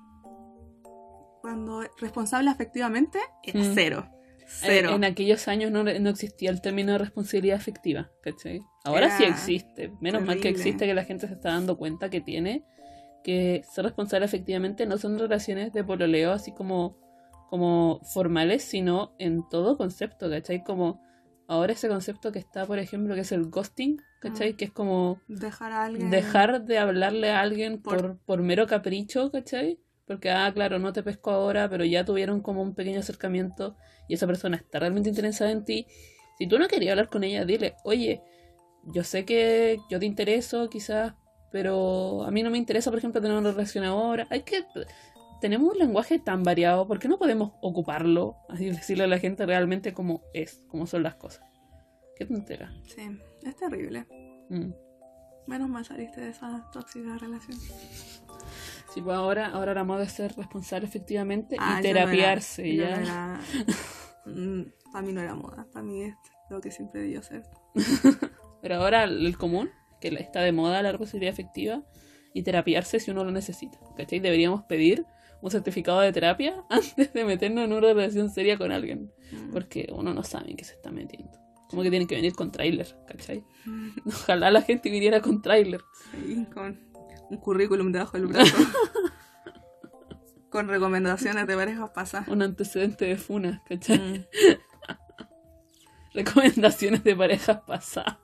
Cuando responsable afectivamente era Mm. cero. Eh, Cero. En aquellos años no, no existía el término de responsabilidad afectiva, ¿cachai? Ahora sí existe. Menos mal que existe que la gente se está dando cuenta que tiene que ser responsable efectivamente no son relaciones de pololeo así como, como formales, sino en todo concepto, ¿cachai? Como ahora ese concepto que está, por ejemplo, que es el ghosting, ¿cachai? Mm. Que es como Dejar a alguien... dejar de hablarle a alguien por, Por- por mero capricho, ¿cachai? Porque, ah, claro, no te pesco ahora, pero ya tuvieron como un pequeño acercamiento y esa persona está realmente interesada en ti. Si tú no querías hablar con ella, dile, oye, yo sé que yo te intereso quizás, pero a mí no me interesa, por ejemplo, tener una relación ahora. Hay que... Tenemos un lenguaje tan variado, ¿por qué no podemos ocuparlo? Así decirle a la gente realmente como es, como son las cosas. Qué tontera. Sí, es terrible. Mm. Menos mal saliste de esa tóxica relación. Sí, pues ahora, ahora la moda es ser responsable efectivamente Ah, y yo no era- terapiarse ya. no era- Mm, para mí no era moda, para mí es lo que siempre debió ser. Pero ahora el común, que está de moda la responsabilidad efectiva y terapiarse si uno lo necesita. ¿Cachai? Deberíamos pedir un certificado de terapia antes de meternos en una relación seria con alguien. Mm. Porque uno no sabe en qué se está metiendo. Como que tiene que venir con tráiler, ¿cachai? Ojalá la gente viniera con tráiler. Sí, con un currículum debajo del brazo. con recomendaciones de parejas pasadas. Un antecedente de funa, ¿cachai? Mm. Recomendaciones de parejas pasadas.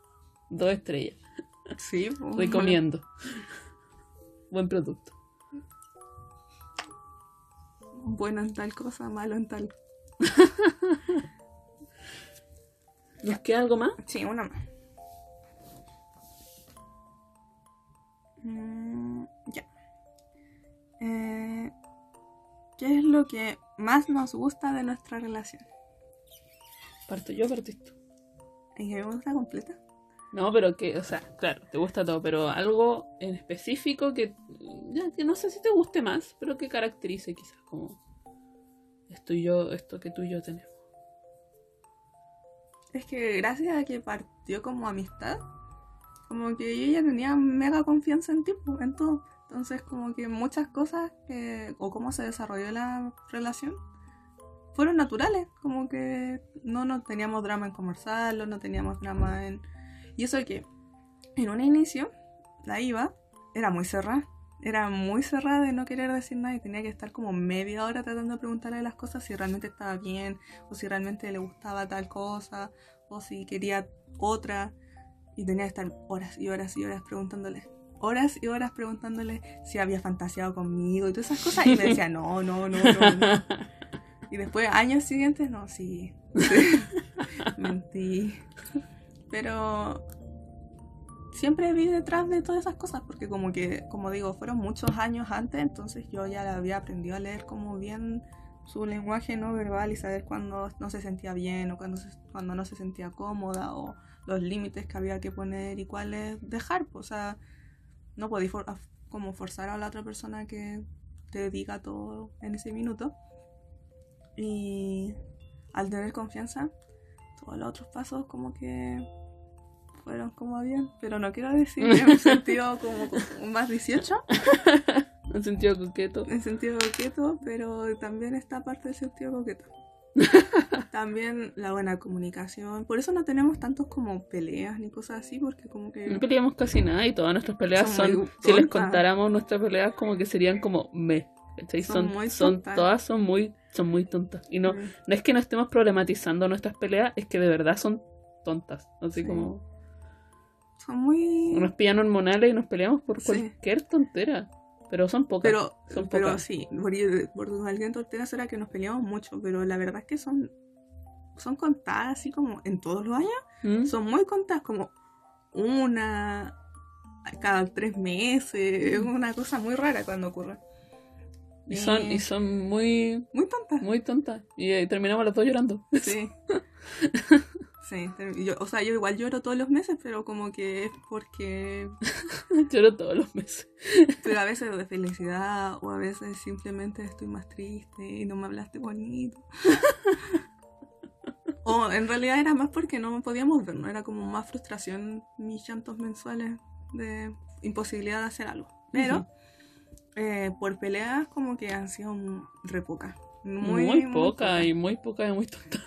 Dos estrellas. Sí, pues, Recomiendo. Buen producto. Bueno en tal cosa, malo en tal. ¿Nos queda algo más? Sí, una más. Mm, ya. Eh, ¿Qué es lo que más nos gusta de nuestra relación? Parto yo, partís tú. ¿Y me gusta completa? No, pero que, o sea, claro, te gusta todo, pero algo en específico que, ya, que no sé si te guste más, pero que caracterice quizás como esto y yo, esto que tú y yo tenemos. Es que gracias a que partió como amistad, como que yo ya tenía mega confianza en ti, pues, en todo. Entonces, como que muchas cosas que, o cómo se desarrolló la relación fueron naturales. Como que no nos teníamos drama en conversarlo, no teníamos drama en. Y eso que en un inicio, la IVA era muy cerrada. Era muy cerrada de no querer decir nada y tenía que estar como media hora tratando de preguntarle las cosas si realmente estaba bien, o si realmente le gustaba tal cosa, o si quería otra. Y tenía que estar horas y horas y horas preguntándole. Horas y horas preguntándole si había fantaseado conmigo y todas esas cosas. Y me decía, no, no, no, no. no. Y después, años siguientes, no, sí. Mentí. Pero siempre vi detrás de todas esas cosas, porque como que, como digo, fueron muchos años antes, entonces yo ya le había aprendido a leer como bien su lenguaje no verbal y saber cuándo no se sentía bien o cuando, se- cuando no se sentía cómoda o los límites que había que poner y cuáles dejar. pues, O sea, no a- como forzar a la otra persona que te diga todo en ese minuto. Y al tener confianza, todos los otros pasos como que fueron como bien. Pero no quiero decir en un sentido como, como más 18, En sentido coqueto. en sentido coqueto, pero también está parte del sentido coqueto. también la buena comunicación. Por eso no tenemos tantos como peleas ni cosas así, porque como No que... peleamos casi nada y todas nuestras peleas Son son, si les contáramos nuestras peleas como que serían como me. ¿cachai? Son Son, muy son, todas son muy, son muy tontas. Y no, Sí. no es que no estemos problematizando nuestras peleas, es que de verdad son tontas. Así Sí. como Son muy... nos pillan hormonales y nos peleamos por Sí. cualquier tontera. Pero son pocas. Pero, son pero pocas. sí, por, por alguien tortera será que nos peleamos mucho, pero la verdad es que son, son contadas así como en todos los años, ¿Mm? son muy contadas, como una cada tres meses, es una cosa muy rara cuando ocurre. Y son, Eh, y son muy, muy tontas. muy tontas. Y eh, terminamos los dos llorando. Sí. Sí, yo- o sea, yo igual lloro todos los meses, pero como que es porque Lloro todos los meses. pero a veces de felicidad o a veces simplemente estoy más triste y no me hablaste bonito. o en realidad era más porque no podíamos ver, ¿no? Era como más frustración mis llantos mensuales de imposibilidad de hacer algo. Pero eh, por peleas como que han sido re pocas. Muy, Muy, poca pocas. y muy poca y muy tonta.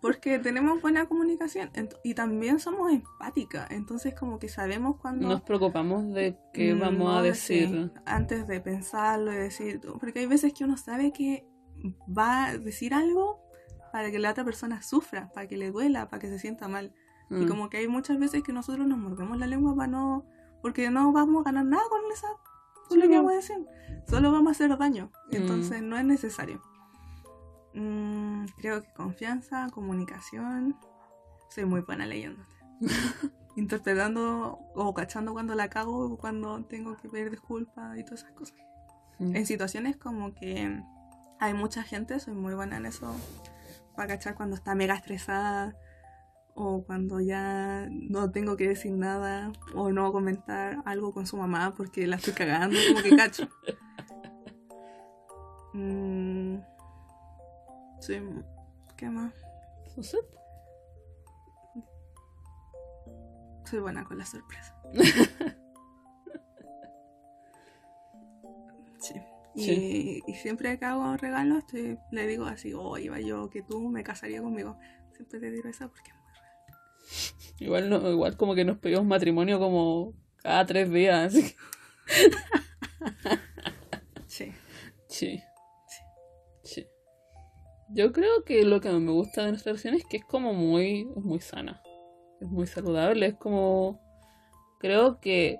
Porque tenemos buena comunicación y también somos empáticas. Entonces como que sabemos cuando... Nos preocupamos de qué Mm, vamos no a decir, decir. antes de pensarlo y decir, porque hay veces que uno sabe que va a decir algo para que la otra persona sufra, para que le duela, para que se sienta mal. Y Mm. como que hay muchas veces que nosotros nos mordemos la lengua para no, porque no vamos a ganar nada con esa, con Sí, lo que no. vamos a decir. Solo vamos a hacer daño. Mm. Entonces no es necesario. Mm, creo que confianza, comunicación. Soy muy buena leyéndote. Interpretando o cachando cuando la cago o cuando tengo que pedir disculpas y todas esas cosas. Mm. En situaciones como que hay mucha gente, soy muy buena en eso. Para cachar cuando está mega estresada o cuando ya no tengo que decir nada o no comentar algo con su mamá porque la estoy cagando, como que cacho. Mm, sí, ¿qué más? Soy buena con la sorpresa. Sí. Y, Sí. y siempre que hago regalos, estoy- le digo así, oh, iba yo que tú me casaría conmigo. Siempre le digo eso porque es muy real. Igual, no, igual como que nos pedimos matrimonio como cada tres días. Sí. Sí. Yo creo que lo que me gusta de nuestra relación es que es como muy, es muy sana. Es muy saludable. Es como creo que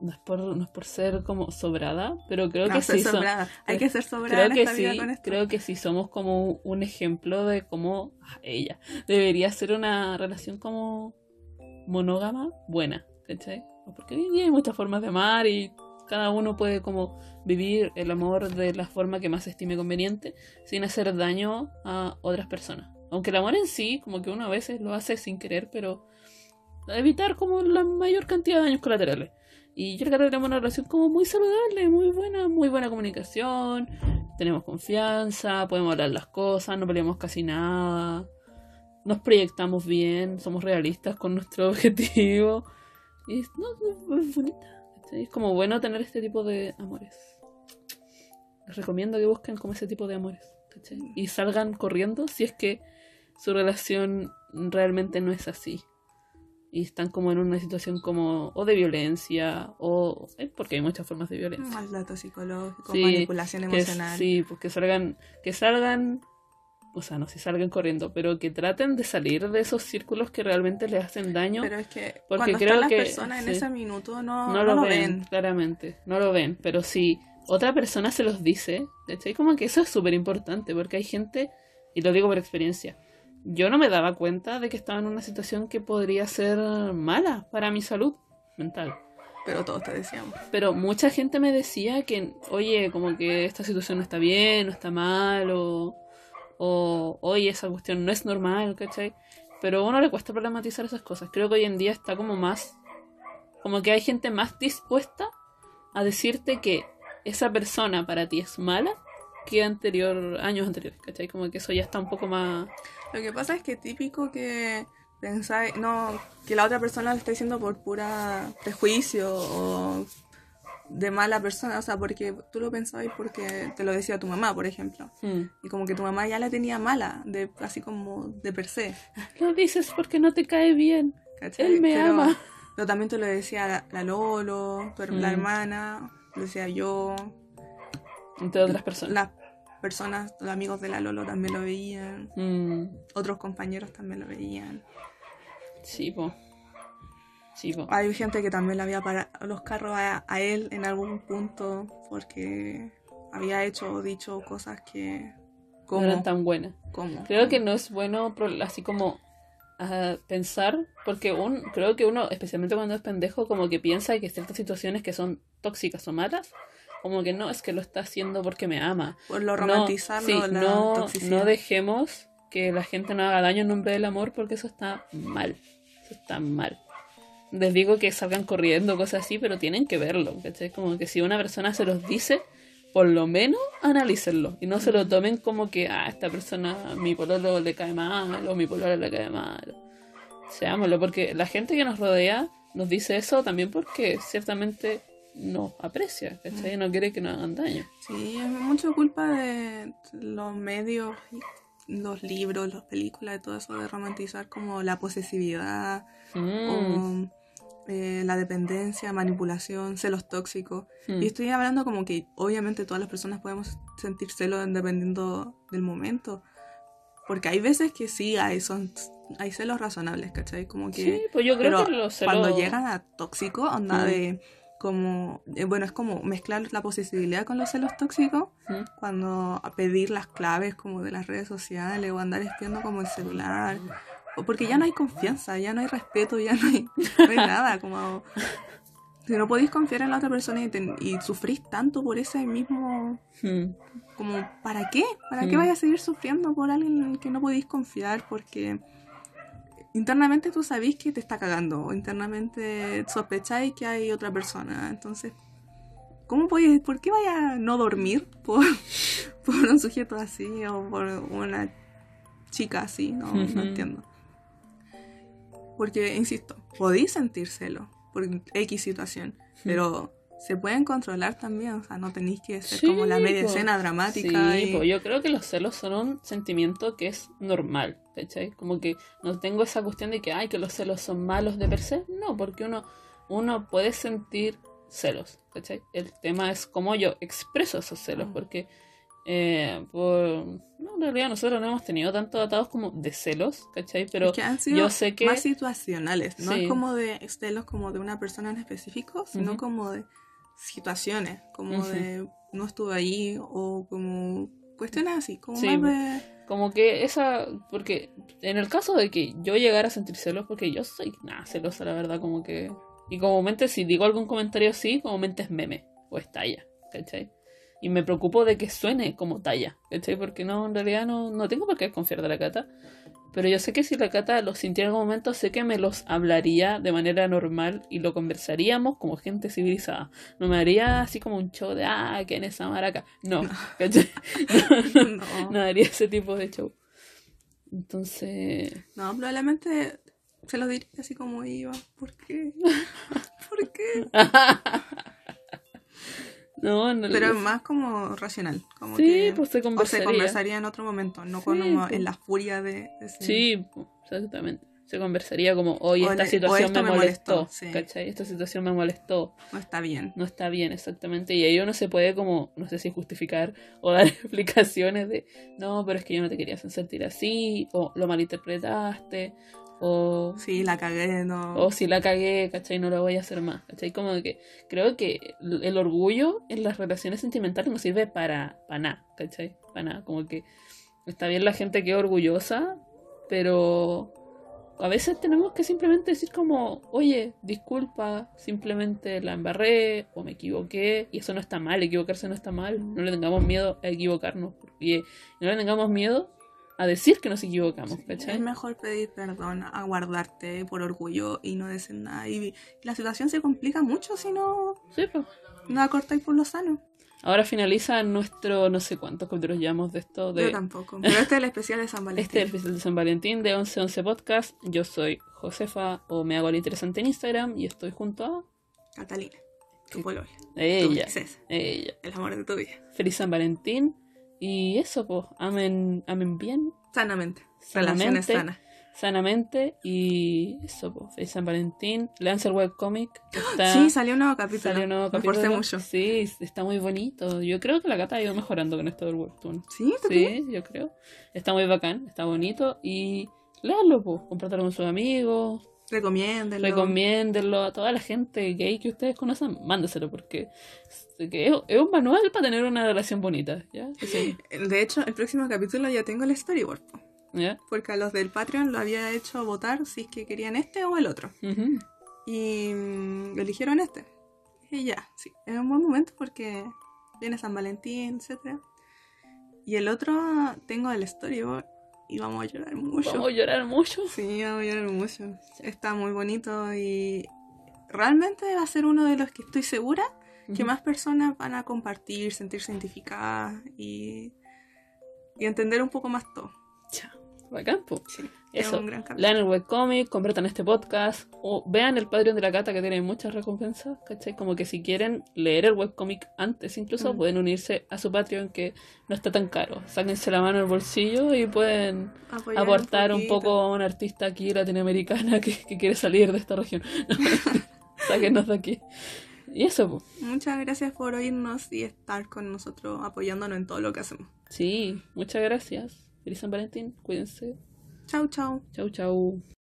no es por, no es por ser como sobrada, pero creo No, que sí son-. Hay que ser sobrada creo en que esta vida sí, con esto. creo que sí somos como un ejemplo de cómo ah, ella debería ser una relación como monógama buena, ¿cachai? Porque hay muchas formas de amar y cada uno puede como vivir el amor de la forma que más estime conveniente sin hacer daño a otras personas. Aunque el amor en sí, como que uno a veces lo hace sin querer, pero evitar como la mayor cantidad de daños colaterales. Y yo creo que tenemos una relación como muy saludable, muy buena, muy buena comunicación, tenemos confianza, podemos hablar las cosas, no peleamos casi nada, nos proyectamos bien, somos realistas con nuestro objetivo. Y no, es bonita. Es como bueno tener este tipo de amores. Les recomiendo que busquen como ese tipo de amores. Y salgan corriendo si es que su relación realmente no es así. Y están como en una situación como o de violencia o... porque hay muchas formas de violencia. Maltrato psicológico, Sí, manipulación emocional. sí, pues que salgan, que salgan, o sea, no si salgan corriendo, pero que traten de salir de esos círculos que realmente les hacen daño. Pero es que Porque cuando creo están las que- personas en sí. ese minuto no, no, lo, ven, claramente, no lo ven, pero si otra persona se los dice, ¿cachai? Como que eso es súper importante, porque hay gente, y lo digo por experiencia, yo no me daba cuenta de que estaba en una situación que podría ser mala para mi salud mental. Pero todos te decíamos. Pero mucha gente me decía que, oye, como que esta situación no está bien, no está mal, o, o oye, esa cuestión no es normal, ¿cachai? Pero a uno le cuesta problematizar esas cosas. Creo que hoy en día está como más, como que hay gente más dispuesta a decirte que esa persona para ti es mala que anterior, años anteriores, ¿cachai? Como que eso ya está un poco más... Lo que pasa es que típico que pensáis, no, que la otra persona lo está diciendo por pura prejuicio o de mala persona, o sea, porque tú lo pensabas porque te lo decía tu mamá, por ejemplo. hmm, Y como que tu mamá ya la tenía mala, de así como de per se. Lo dices porque no te cae bien. ¿cachai? Él me pero, ama. Pero también te lo decía la, la Lolo, tu her- la Mm. hermana, lo decía yo, Entre otras personas. las personas, los amigos de la Lolo también lo veían, Mm, otros compañeros también lo veían. sí, po. Sí. Hay gente que también le había parado los carros a, a él en algún punto porque había hecho o dicho cosas que... no eran tan buenas. ¿Cómo? Creo que no es bueno así como ah, pensar, porque un, creo que uno, especialmente cuando es pendejo, como que piensa que ciertas situaciones que son tóxicas o malas, como que no, es que lo está haciendo porque me ama. Por lo No, romantizarlo, sí, la no, toxicidad. no dejemos que la gente no haga daño en nombre del amor porque eso está mal. Eso está mal. Les digo que salgan corriendo, cosas así, pero tienen que verlo. ¿cachai? Como que si una persona se los dice, por lo menos analícenlo. Y no se lo tomen como que, ah, esta persona, mi pololo le cae mal, o mi pololo le cae mal. Seámoslo, porque la gente que nos rodea nos dice eso también porque ciertamente nos aprecia, ¿cachai? No quiere que nos hagan daño. Sí, es mucho culpa de los medios, los libros, las películas, de todo eso de romantizar como la posesividad Mm. o eh, la dependencia, manipulación, celos tóxicos. Mm. Y estoy hablando como que obviamente todas las personas podemos sentir celos dependiendo del momento. Porque hay veces que sí hay, son, hay celos razonables, ¿cachai? Como que... Sí, pues yo creo pero que los celos... cuando llegan a tóxico, onda Mm. de como, eh, bueno, es como mezclar la posesibilidad con los celos tóxicos, Mm. cuando a pedir las claves como de las redes sociales o andar espiando como el celular, porque ya no hay confianza, ya no hay respeto, ya no hay, no hay nada, como si no podéis confiar en la otra persona y, ten- y sufrís tanto por ese mismo, Mm. como, ¿para qué? ¿Para qué Mm. vais a seguir sufriendo por alguien en el que no podéis confiar? Porque internamente tú sabéis que te está cagando, o internamente sospecháis que hay otra persona. Entonces, ¿cómo podéis, por qué vaya a no dormir por, por un sujeto así o por una chica así? No, entiendo. Porque, insisto, podéis sentir celo por X situación, pero se pueden controlar también, o sea, no tenéis que ser Sí, como la media po. escena dramática. Sí, y- yo creo que los celos son un sentimiento que es normal, ¿cachai? Como que no tengo esa cuestión de que, ay, que los celos son malos de per se. No, porque uno, uno puede sentir celos, ¿cachai? El tema es cómo yo expreso esos celos, Mm. porque Eh, por... No, en realidad nosotros no hemos tenido tantos atados como de celos, ¿cachai? Pero Es que han sido yo sé que... más situacionales, no Sí. es como de celos como de una persona en específico, sino como de situaciones, como de no estuve ahí o como cuestiones así, como Sí, más de... Como que esa, porque en el caso de que yo llegara a sentir celos, porque yo soy nada celosa, la verdad, como que... Y comúnmente si digo algún comentario así, comúnmente es meme o es talla, ¿cachai? Y me preocupo de que suene como talla, ¿cachai? Porque no, en realidad no, no tengo por qué desconfiar de la cata. Pero yo sé que si la cata los sintiera en algún momento, sé que me los hablaría de manera normal y lo conversaríamos como gente civilizada. No me haría así como un show de, ah, ¿quién es esa maraca? No, ¿cachai? No, no, No, no haría ese tipo de show. Entonces, no, probablemente se lo diría así como iba. ¿Por qué? ¿Por qué? no, no Pero más como racional. Como Sí, que- pues se O se conversaría. conversaría en otro momento, no Sí, como pues. en la furia de... de ese- Sí, po, exactamente. Se conversaría como, oye, O esta le- situación me me molestó, molestó, sí. ¿cachai? Esta situación me molestó, No está bien. no está bien, exactamente. Y ahí uno se puede como, no sé si justificar o dar explicaciones de, no, pero es que yo no te quería sentir así, o lo malinterpretaste, o... Sí, la cagué, no. O si la cagué, ¿cachai? No lo voy a hacer más, ¿cachai? Como que creo que el orgullo en las relaciones sentimentales no sirve para, para nada, ¿cachai? Para nada. Como que está bien la gente que es orgullosa, pero a veces tenemos que simplemente decir como, oye, disculpa, simplemente la embarré o me equivoqué, y eso no está mal, equivocarse no está mal, no le tengamos miedo a equivocarnos, y no le tengamos miedo a decir que nos equivocamos, ¿cachai? Es mejor pedir perdón a guardarte por orgullo y no decir nada. Y la situación se complica mucho si no, Sí, pues. no acortáis por lo sano. Ahora finaliza nuestro, no sé cuántos capítulos llevamos de esto, Yo de tampoco. Pero este es el especial de San Valentín. este especial de San Valentín de 1111 Podcast. Yo soy Josefa o me hago el interesante en Instagram y estoy junto a Catalina, tu polola. tu ella, princesa, ella. el amor de tu vida. Feliz San Valentín y eso, pues, amen, amen bien, Sanamente. Relaciones sanas. sanamente y eso, pues, feliz San Valentín. Leanse el webcomic. Está, Sí, salió un nuevo capítulo. salió un nuevo Me capítulo. mucho. Sí, está muy bonito. Yo creo que la gata ha ido mejorando con esto del webtoon. ¿Sí? Sí, yo creo. Está muy bacán, está bonito. Y léanlo, pues. Compártelo con sus amigos. Recomiéndenlo. Recomiéndenlo a toda la gente gay que ustedes conocen. Mándeselo porque es, que es, es un manual para tener una relación bonita. ¿Ya? Sí. De hecho, el próximo capítulo ya tengo el storyboard. Porque a los del Patreon lo había hecho votar si es que querían este o el otro. Y mm, eligieron este. Y ya, sí. Es un buen momento porque viene San Valentín, etc. Y el otro tengo el storyboard y vamos a llorar mucho. Vamos a llorar mucho. Sí, vamos a llorar mucho. Está muy bonito y realmente va a ser uno de los que estoy segura que más personas van a compartir, sentirse identificadas y, y entender un poco más todo. Ya. Bacán, po. Sí, es Eso. un gran capítulo. Lean el webcomic, compartan este podcast o vean el Patreon de la Cata que tiene muchas recompensas, ¿cachai? Como que si quieren leer el webcomic antes incluso Mm. pueden unirse a su Patreon que no está tan caro. Sáquense la mano del bolsillo y pueden Apoyar aportar un, poco a una artista aquí latinoamericana que, que quiere salir de esta región. Sáquenos de aquí. Y eso, pues. Muchas gracias por oírnos y estar con nosotros apoyándonos en todo lo que hacemos. Sí, muchas gracias. Feliz San Valentín, cuídense. 啾啾啾啾。